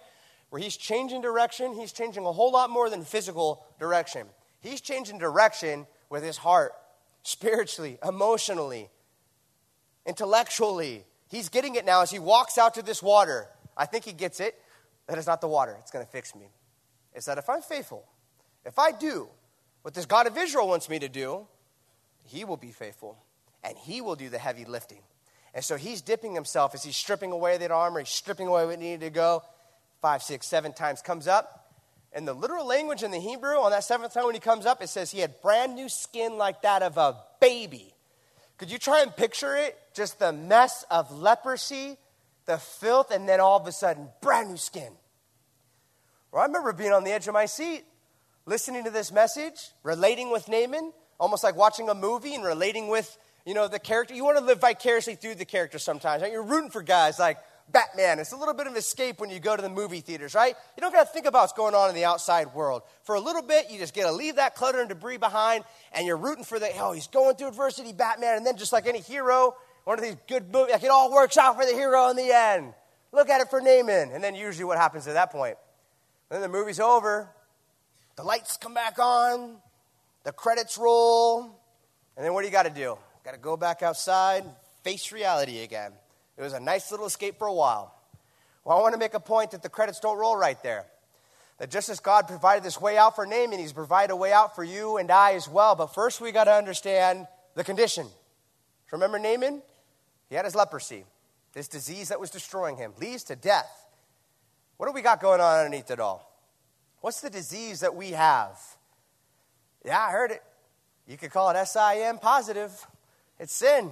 where he's changing direction, he's changing a whole lot more than physical direction. He's changing direction with his heart, spiritually, emotionally, intellectually. He's getting it now as he walks out to this water. I think he gets it that it's not the water, it's going to fix me. It's that if I'm faithful, if I do what this God of Israel wants me to do, he will be faithful and he will do the heavy lifting. And so he's dipping himself as he's stripping away that armor, he's stripping away what needed to go. Five, six, seven times comes up. And the literal language in the Hebrew, on that seventh time when he comes up, it says he had brand new skin like that of a baby. Could you try and picture it? Just the mess of leprosy, the filth, and then all of a sudden, brand new skin. I remember being on the edge of my seat, listening to this message, relating with Naaman, almost like watching a movie and relating with, you know, the character. You want to live vicariously through the character sometimes. Right? You're rooting for guys like Batman. It's a little bit of escape when you go to the movie theaters, right? You don't got to think about what's going on in the outside world. For a little bit, you just get to leave that clutter and debris behind, and you're rooting for the, oh, he's going through adversity, Batman. And then just like any hero, one of these good movies, like it all works out for the hero in the end. Look at it for Naaman. And then usually what happens at that point? Then the movie's over, the lights come back on, the credits roll, and then what do you got to do? Got to go back outside, face reality again. It was a nice little escape for a while. Well, I want to make a point that the credits don't roll right there. That just as God provided this way out for Naaman, He's provided a way out for you and I as well. But first, we got to understand the condition. Remember Naaman? He had his leprosy, this disease that was destroying him, leads to death. What do we got going on underneath it all? What's the disease that we have? Yeah, I heard it. You could call it SIM positive. It's sin,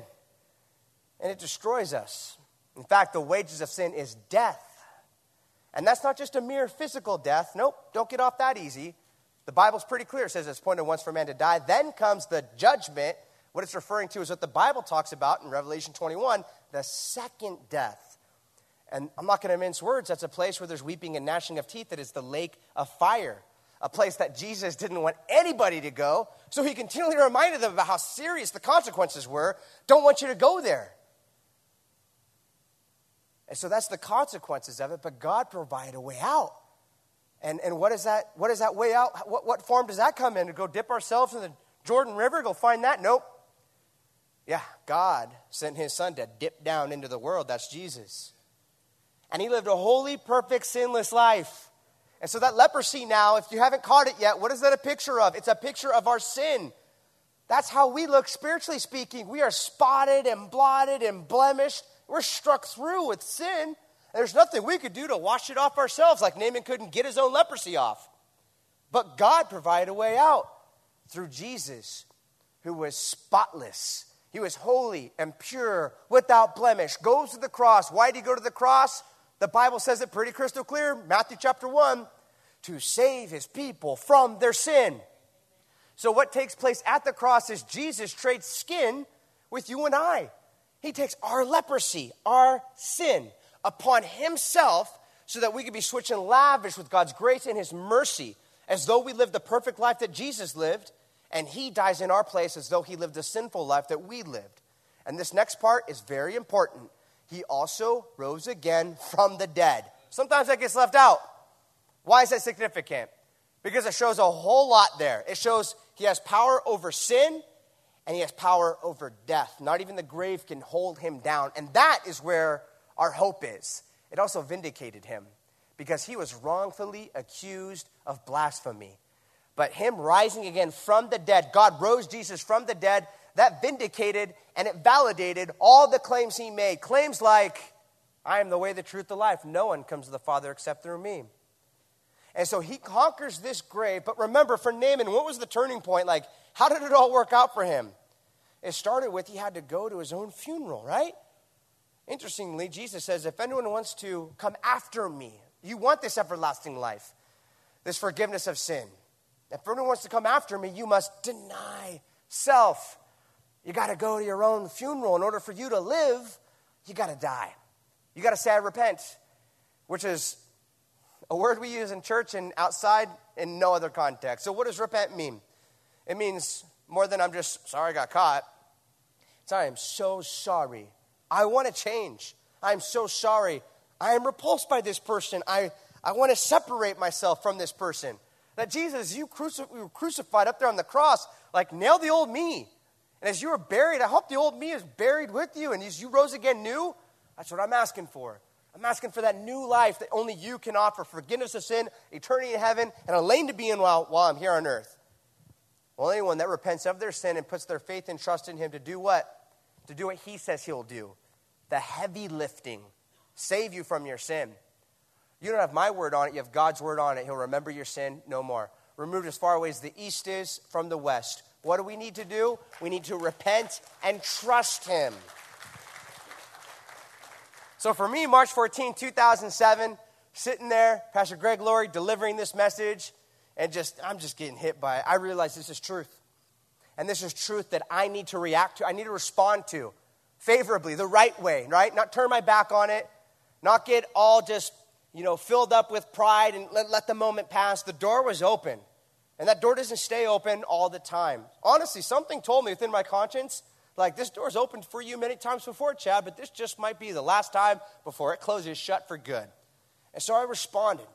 and it destroys us. In fact, the wages of sin is death. And that's not just a mere physical death. Nope, don't get off that easy. The Bible's pretty clear. It says it's appointed once for man to die. Then comes the judgment. What it's referring to is what the Bible talks about in Revelation 21 the second death. And I'm not going to mince words. That's a place where there's weeping and gnashing of teeth. That is the lake of fire, a place that Jesus didn't want anybody to go. So he continually reminded them about how serious the consequences were. Don't want you to go there. And so that's the consequences of it, but God provided a way out. And, and what, is that, what is that way out? What, what form does that come in? To go dip ourselves in the Jordan River, go find that? Nope. Yeah, God sent his son to dip down into the world. That's Jesus and he lived a holy, perfect, sinless life. And so that leprosy now, if you haven't caught it yet, what is that a picture of? It's a picture of our sin. That's how we look spiritually speaking. We are spotted and blotted and blemished. We're struck through with sin. there's nothing we could do to wash it off ourselves, like Naaman couldn't get his own leprosy off. But God provided a way out through Jesus, who was spotless. He was holy and pure, without blemish, goes to the cross. Why did he go to the cross? The Bible says it pretty crystal clear, Matthew chapter 1, to save his people from their sin. So, what takes place at the cross is Jesus trades skin with you and I. He takes our leprosy, our sin, upon himself so that we could be switching lavish with God's grace and his mercy, as though we lived the perfect life that Jesus lived, and he dies in our place as though he lived the sinful life that we lived. And this next part is very important he also rose again from the dead. Sometimes that gets left out. Why is that significant? Because it shows a whole lot there. It shows he has power over sin and he has power over death. Not even the grave can hold him down. And that is where our hope is. It also vindicated him because he was wrongfully accused of blasphemy. But him rising again from the dead, God rose Jesus from the dead that vindicated and it validated all the claims he made. Claims like, I am the way, the truth, the life. No one comes to the Father except through me. And so he conquers this grave. But remember, for Naaman, what was the turning point? Like, how did it all work out for him? It started with he had to go to his own funeral, right? Interestingly, Jesus says, if anyone wants to come after me, you want this everlasting life, this forgiveness of sin. If anyone wants to come after me, you must deny self. You got to go to your own funeral. In order for you to live, you got to die. You got to say, I repent, which is a word we use in church and outside in no other context. So, what does repent mean? It means more than I'm just sorry I got caught. So I am so sorry. I want to change. I'm so sorry. I am repulsed by this person. I, I want to separate myself from this person. That Jesus, you, cruci- you crucified up there on the cross, like nail the old me. And as you were buried, I hope the old me is buried with you. And as you rose again new, that's what I'm asking for. I'm asking for that new life that only you can offer forgiveness of sin, eternity in heaven, and a lane to be in while, while I'm here on earth. Well, anyone that repents of their sin and puts their faith and trust in Him to do what? To do what He says He'll do the heavy lifting, save you from your sin. You don't have my word on it, you have God's word on it. He'll remember your sin no more. Removed as far away as the east is from the west. What do we need to do? We need to repent and trust Him. So for me, March 14, 2007, sitting there, Pastor Greg Laurie delivering this message, and just, I'm just getting hit by it. I realize this is truth. And this is truth that I need to react to, I need to respond to favorably, the right way, right? Not turn my back on it, not get all just, you know, filled up with pride and let, let the moment pass. The door was open. And that door doesn't stay open all the time. Honestly, something told me within my conscience, like, this door's opened for you many times before, Chad, but this just might be the last time before it closes shut for good. And so I responded.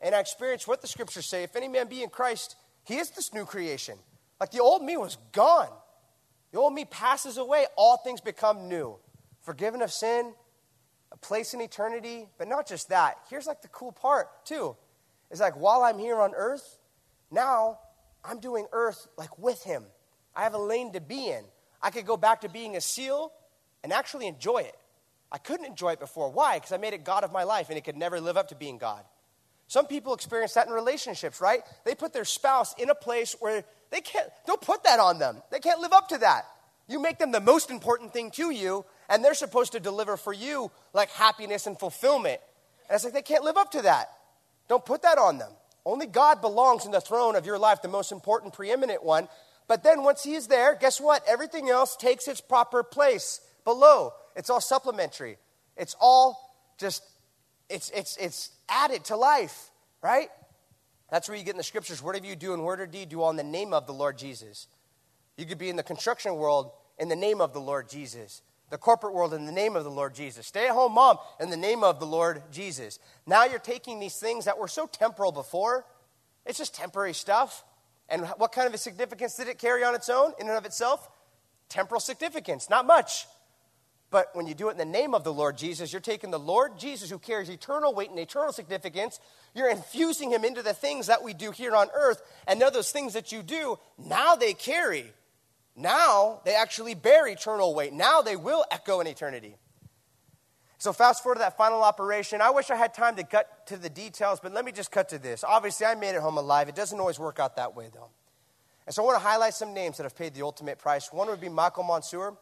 And I experienced what the scriptures say if any man be in Christ, he is this new creation. Like the old me was gone. The old me passes away, all things become new. Forgiven of sin, a place in eternity, but not just that. Here's like the cool part, too. It's like while I'm here on earth, now I'm doing earth like with him. I have a lane to be in. I could go back to being a seal and actually enjoy it. I couldn't enjoy it before. Why? Because I made it God of my life and it could never live up to being God. Some people experience that in relationships, right? They put their spouse in a place where they can't, don't put that on them. They can't live up to that. You make them the most important thing to you, and they're supposed to deliver for you like happiness and fulfillment. And it's like they can't live up to that. Don't put that on them. Only God belongs in the throne of your life, the most important, preeminent one. But then once He is there, guess what? Everything else takes its proper place below. It's all supplementary. It's all just, it's, it's, it's added to life, right? That's where you get in the scriptures. Whatever you do in word or deed, do all in the name of the Lord Jesus. You could be in the construction world in the name of the Lord Jesus. The corporate world in the name of the Lord Jesus. Stay at home mom in the name of the Lord Jesus. Now you're taking these things that were so temporal before, it's just temporary stuff. And what kind of a significance did it carry on its own, in and of itself? Temporal significance, not much. But when you do it in the name of the Lord Jesus, you're taking the Lord Jesus who carries eternal weight and eternal significance, you're infusing him into the things that we do here on earth. And now those things that you do, now they carry. Now they actually bear eternal weight. Now they will echo in eternity. So, fast forward to that final operation. I wish I had time to cut to the details, but let me just cut to this. Obviously, I made it home alive. It doesn't always work out that way, though. And so, I want to highlight some names that have paid the ultimate price. One would be Michael Monsoor,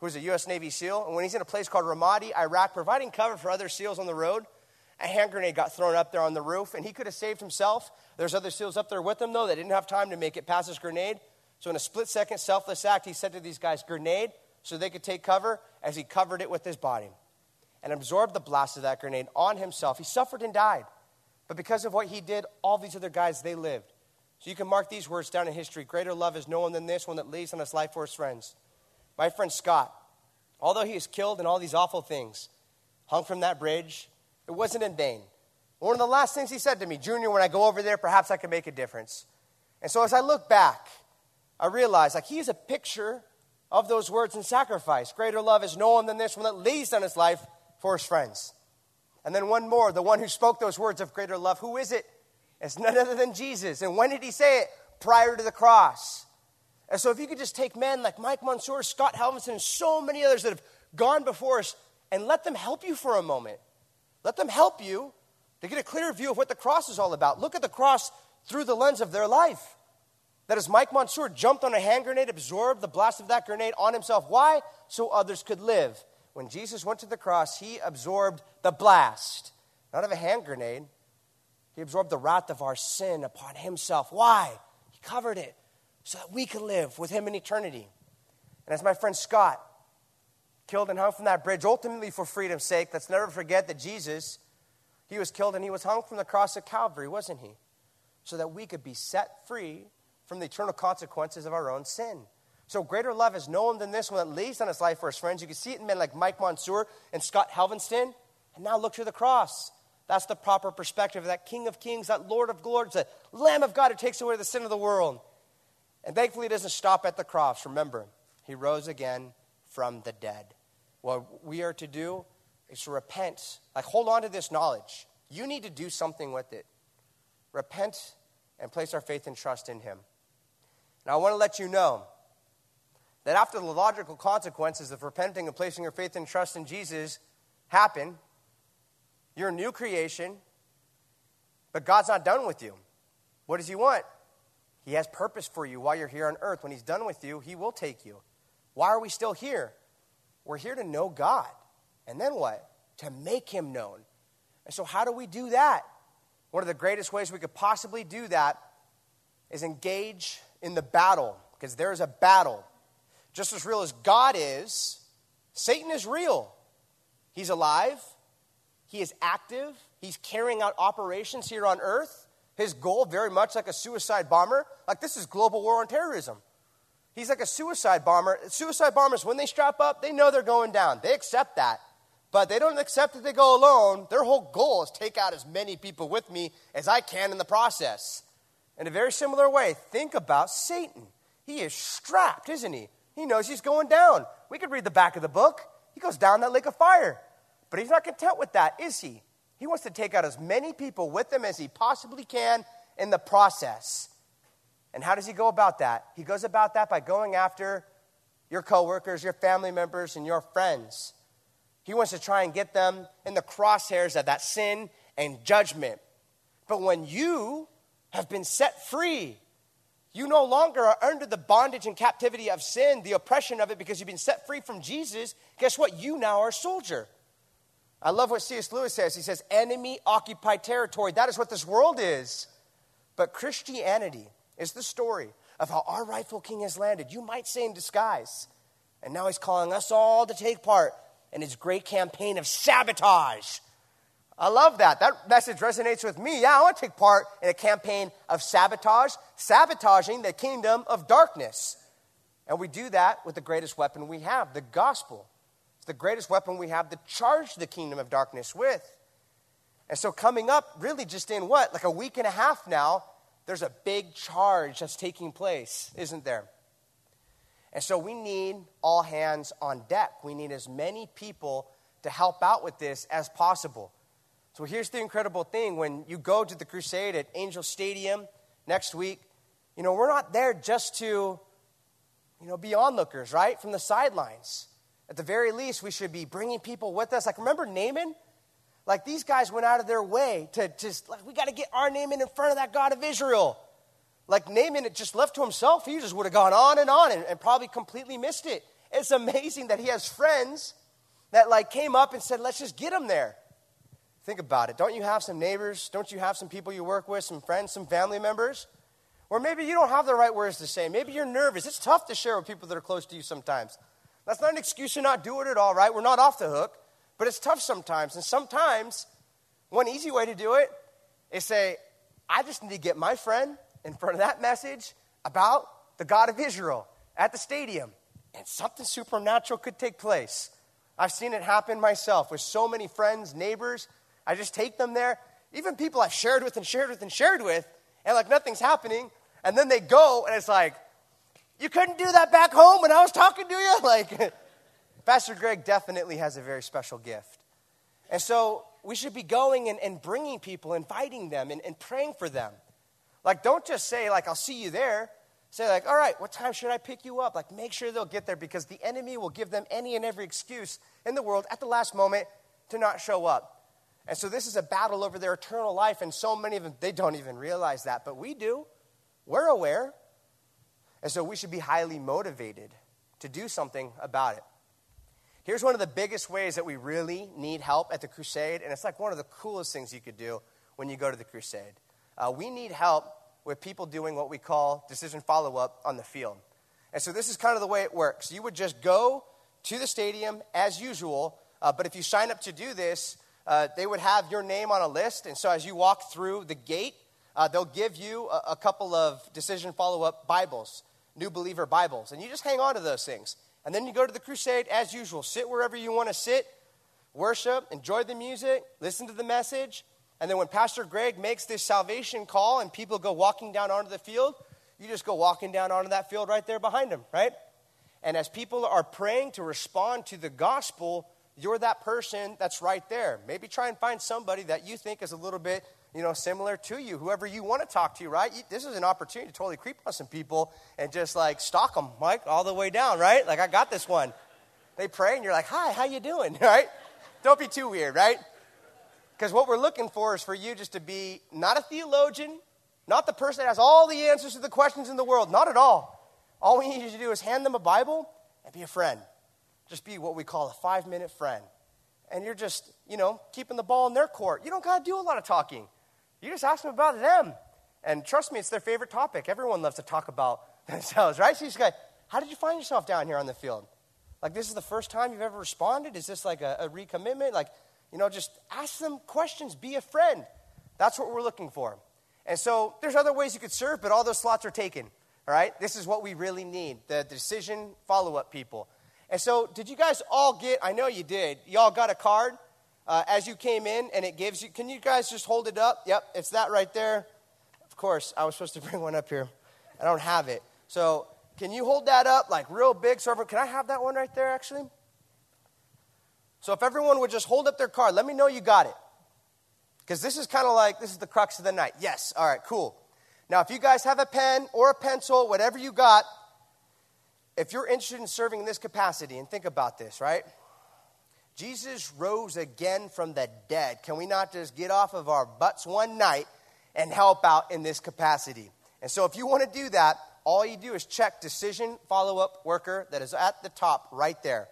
who's a U.S. Navy SEAL. And when he's in a place called Ramadi, Iraq, providing cover for other SEALs on the road, a hand grenade got thrown up there on the roof, and he could have saved himself. There's other SEALs up there with him, though, that didn't have time to make it past his grenade. So, in a split second, selfless act, he said to these guys, Grenade, so they could take cover as he covered it with his body and absorbed the blast of that grenade on himself. He suffered and died. But because of what he did, all these other guys, they lived. So you can mark these words down in history. Greater love is no one than this one that lays on his life for his friends. My friend Scott, although he is killed in all these awful things, hung from that bridge, it wasn't in vain. One of the last things he said to me, Junior, when I go over there, perhaps I can make a difference. And so as I look back, I realize like he's a picture of those words in sacrifice. Greater love is no one than this one that lays down his life for his friends. And then one more, the one who spoke those words of greater love, who is it? It's none other than Jesus. And when did he say it? Prior to the cross. And so if you could just take men like Mike Monsoor, Scott Helvenston, and so many others that have gone before us and let them help you for a moment. Let them help you to get a clear view of what the cross is all about. Look at the cross through the lens of their life. That as Mike Monsoor jumped on a hand grenade, absorbed the blast of that grenade on himself. Why? So others could live when Jesus went to the cross, he absorbed the blast, not of a hand grenade. He absorbed the wrath of our sin upon himself. Why? He covered it so that we could live with him in eternity. And as my friend Scott killed and hung from that bridge, ultimately for freedom's sake, let's never forget that Jesus, he was killed and he was hung from the cross of Calvary, wasn't he? So that we could be set free from the eternal consequences of our own sin So greater love is no one than this one that lays down his life for his friends. You can see it in men like Mike Monsoor and Scott Helvenston. And now look to the cross. That's the proper perspective of that King of Kings, that Lord of Lords, the Lamb of God who takes away the sin of the world. And thankfully, it doesn't stop at the cross. Remember, he rose again from the dead. What we are to do is to repent. Like, hold on to this knowledge. You need to do something with it. Repent and place our faith and trust in him. Now, I want to let you know that after the logical consequences of repenting and placing your faith and trust in Jesus happen, you're a new creation, but God's not done with you. What does He want? He has purpose for you while you're here on earth. When He's done with you, He will take you. Why are we still here? We're here to know God. And then what? To make Him known. And so, how do we do that? One of the greatest ways we could possibly do that is engage in the battle, because there is a battle just as real as God is, Satan is real. He's alive, he is active, he's carrying out operations here on earth. His goal, very much like a suicide bomber, like this is global war on terrorism. He's like a suicide bomber. Suicide bombers, when they strap up, they know they're going down. They accept that. But they don't accept that they go alone. Their whole goal is take out as many people with me as I can in the process. In a very similar way, think about Satan. He is strapped, isn't he? He knows he's going down. We could read the back of the book. He goes down that lake of fire. But he's not content with that, is he? He wants to take out as many people with him as he possibly can in the process. And how does he go about that? He goes about that by going after your coworkers, your family members, and your friends. He wants to try and get them in the crosshairs of that sin and judgment. But when you have been set free you no longer are under the bondage and captivity of sin, the oppression of it, because you've been set free from Jesus. Guess what? You now are a soldier. I love what C.S. Lewis says. He says, enemy occupied territory. That is what this world is. But Christianity is the story of how our rightful king has landed. You might say in disguise. And now he's calling us all to take part in his great campaign of sabotage I love that. That message resonates with me. Yeah, I want to take part in a campaign of sabotage, sabotaging the kingdom of darkness. And we do that with the greatest weapon we have, the gospel. It's the greatest weapon we have to charge the kingdom of darkness with. And so, coming up, really just in what, like a week and a half now, there's a big charge that's taking place, isn't there? And so, we need all hands on deck. We need as many people to help out with this as possible. So here's the incredible thing when you go to the crusade at Angel Stadium next week, you know, we're not there just to, you know, be onlookers, right? From the sidelines. At the very least, we should be bringing people with us. Like, remember Naaman? Like, these guys went out of their way to just, like, we got to get our Naaman in front of that God of Israel. Like, Naaman, it just left to himself, he just would have gone on and on and, and probably completely missed it. It's amazing that he has friends that, like, came up and said, let's just get him there. Think about it. Don't you have some neighbors? Don't you have some people you work with, some friends, some family members? Or maybe you don't have the right words to say. Maybe you're nervous. It's tough to share with people that are close to you sometimes. That's not an excuse to not do it at all, right? We're not off the hook, but it's tough sometimes. And sometimes, one easy way to do it is say, I just need to get my friend in front of that message about the God of Israel at the stadium, and something supernatural could take place. I've seen it happen myself with so many friends, neighbors, I just take them there. Even people I've shared with and shared with and shared with, and like nothing's happening. And then they go, and it's like, you couldn't do that back home when I was talking to you? Like, Pastor Greg definitely has a very special gift. And so we should be going and, and bringing people, inviting them, and, and praying for them. Like, don't just say, like, I'll see you there. Say, like, all right, what time should I pick you up? Like, make sure they'll get there because the enemy will give them any and every excuse in the world at the last moment to not show up. And so this is a battle over their eternal life, and so many of them, they don't even realize that, but we do. We're aware. And so we should be highly motivated to do something about it. Here's one of the biggest ways that we really need help at the crusade, and it's like one of the coolest things you could do when you go to the crusade. Uh, we need help with people doing what we call decision follow up on the field. And so this is kind of the way it works. You would just go to the stadium as usual, uh, but if you sign up to do this, uh, they would have your name on a list. And so as you walk through the gate, uh, they'll give you a, a couple of decision follow up Bibles. New Believer Bibles. And you just hang on to those things. And then you go to the crusade as usual. Sit wherever you want to sit, worship, enjoy the music, listen to the message. And then when Pastor Greg makes this salvation call and people go walking down onto the field, you just go walking down onto that field right there behind them, right? And as people are praying to respond to the gospel, you're that person that's right there. Maybe try and find somebody that you think is a little bit, you know, similar to you, whoever you want to talk to, right? This is an opportunity to totally creep on some people and just like stalk them, Mike, all the way down, right? Like I got this one. They pray and you're like, "Hi, how you doing?" right? Don't be too weird, right? Because what we're looking for is for you just to be not a theologian, not the person that has all the answers to the questions in the world, not at all. All we need you to do is hand them a Bible and be a friend. Just be what we call a five minute friend. And you're just, you know, keeping the ball in their court. You don't got to do a lot of talking. You just ask them about them. And trust me, it's their favorite topic. Everyone loves to talk about themselves, right? So you just go, how did you find yourself down here on the field? Like, this is the first time you've ever responded? Is this like a, a recommitment? Like, you know, just ask them questions. Be a friend. That's what we're looking for. And so there's other ways you could serve, but all those slots are taken. All right? This is what we really need the decision follow up people. And so, did you guys all get, I know you did, y'all got a card uh, as you came in, and it gives you, can you guys just hold it up? Yep, it's that right there. Of course, I was supposed to bring one up here. I don't have it. So, can you hold that up like real big? Everyone, can I have that one right there actually? So, if everyone would just hold up their card, let me know you got it. Because this is kind of like, this is the crux of the night. Yes, all right, cool. Now, if you guys have a pen or a pencil, whatever you got, if you're interested in serving in this capacity, and think about this, right? Jesus rose again from the dead. Can we not just get off of our butts one night and help out in this capacity? And so, if you want to do that, all you do is check decision follow up worker that is at the top right there.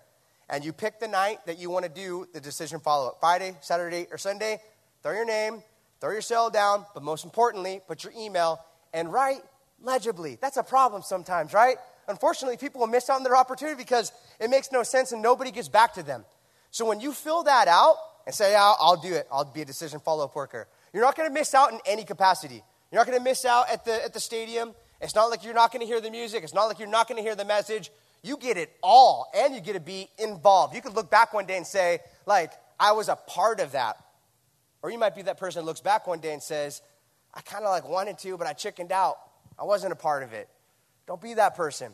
And you pick the night that you want to do the decision follow up Friday, Saturday, or Sunday. Throw your name, throw your cell down, but most importantly, put your email and write legibly. That's a problem sometimes, right? Unfortunately, people will miss out on their opportunity because it makes no sense and nobody gets back to them. So when you fill that out and say, yeah, I'll do it, I'll be a decision follow up worker, you're not going to miss out in any capacity. You're not going to miss out at the, at the stadium. It's not like you're not going to hear the music. It's not like you're not going to hear the message. You get it all, and you get to be involved. You could look back one day and say, like, I was a part of that. Or you might be that person that looks back one day and says, I kind of like wanted to, but I chickened out. I wasn't a part of it. Don't be that person.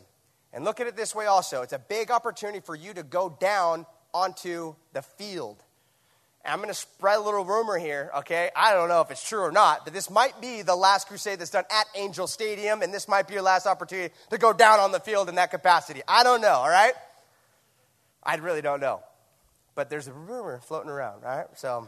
And look at it this way also it's a big opportunity for you to go down onto the field. And I'm going to spread a little rumor here, okay? I don't know if it's true or not, but this might be the last crusade that's done at Angel Stadium, and this might be your last opportunity to go down on the field in that capacity. I don't know, all right? I really don't know. But there's a rumor floating around, right? So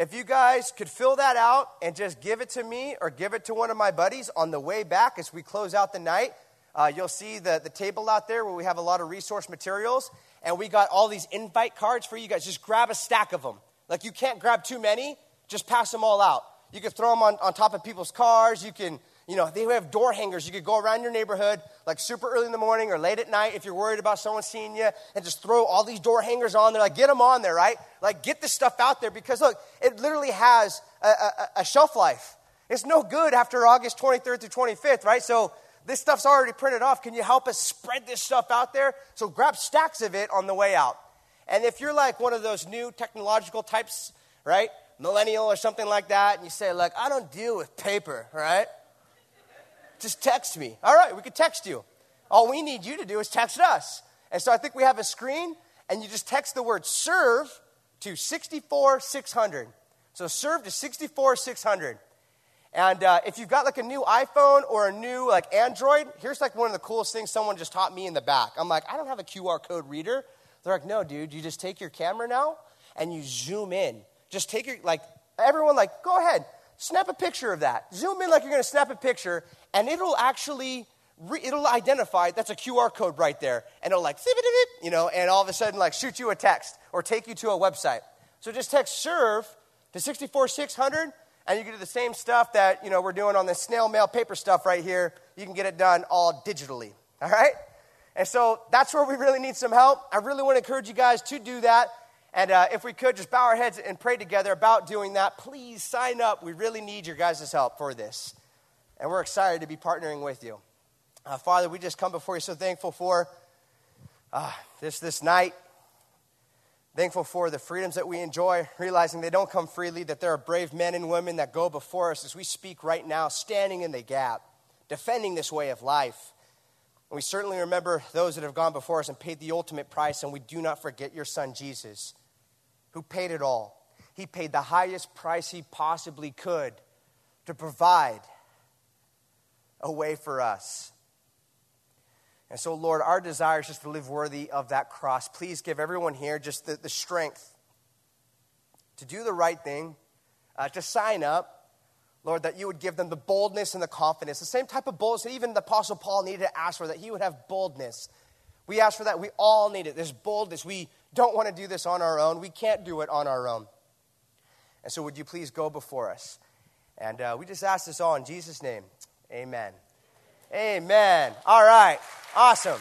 if you guys could fill that out and just give it to me or give it to one of my buddies on the way back as we close out the night, uh, you'll see the, the table out there where we have a lot of resource materials. And we got all these invite cards for you guys. Just grab a stack of them. Like you can't grab too many, just pass them all out. You can throw them on, on top of people's cars. You can you know, they have door hangers. You could go around your neighborhood like super early in the morning or late at night if you're worried about someone seeing you and just throw all these door hangers on there. Like, get them on there, right? Like, get this stuff out there because, look, it literally has a, a, a shelf life. It's no good after August 23rd through 25th, right? So, this stuff's already printed off. Can you help us spread this stuff out there? So, grab stacks of it on the way out. And if you're like one of those new technological types, right? Millennial or something like that, and you say, like, I don't deal with paper, right? Just text me. All right, we could text you. All we need you to do is text us. And so I think we have a screen, and you just text the word serve to 64600. So serve to 64600. And uh, if you've got like a new iPhone or a new like Android, here's like one of the coolest things someone just taught me in the back. I'm like, I don't have a QR code reader. They're like, no, dude, you just take your camera now and you zoom in. Just take your, like, everyone, like, go ahead, snap a picture of that. Zoom in like you're going to snap a picture, and it'll actually re- it'll identify that's a QR code right there, and it'll like you know, and all of a sudden like shoot you a text or take you to a website. So just text serve to 64600 and you can do the same stuff that you know we're doing on the snail mail paper stuff right here. You can get it done all digitally. All right? And so that's where we really need some help. I really want to encourage you guys to do that. And uh, if we could just bow our heads and pray together about doing that, please sign up. We really need your guys' help for this. And we're excited to be partnering with you. Uh, Father, we just come before you so thankful for uh, this, this night. Thankful for the freedoms that we enjoy, realizing they don't come freely, that there are brave men and women that go before us as we speak right now, standing in the gap, defending this way of life. And we certainly remember those that have gone before us and paid the ultimate price, and we do not forget your son Jesus, who paid it all. He paid the highest price he possibly could to provide a way for us. And so, Lord, our desire is just to live worthy of that cross. Please give everyone here just the, the strength to do the right thing, uh, to sign up. Lord, that you would give them the boldness and the confidence, the same type of boldness that even the Apostle Paul needed to ask for, that he would have boldness. We ask for that. We all need it. This boldness. We don't want to do this on our own. We can't do it on our own. And so, would you please go before us? And uh, we just ask this all in Jesus' name. Amen. Amen. All right. Awesome.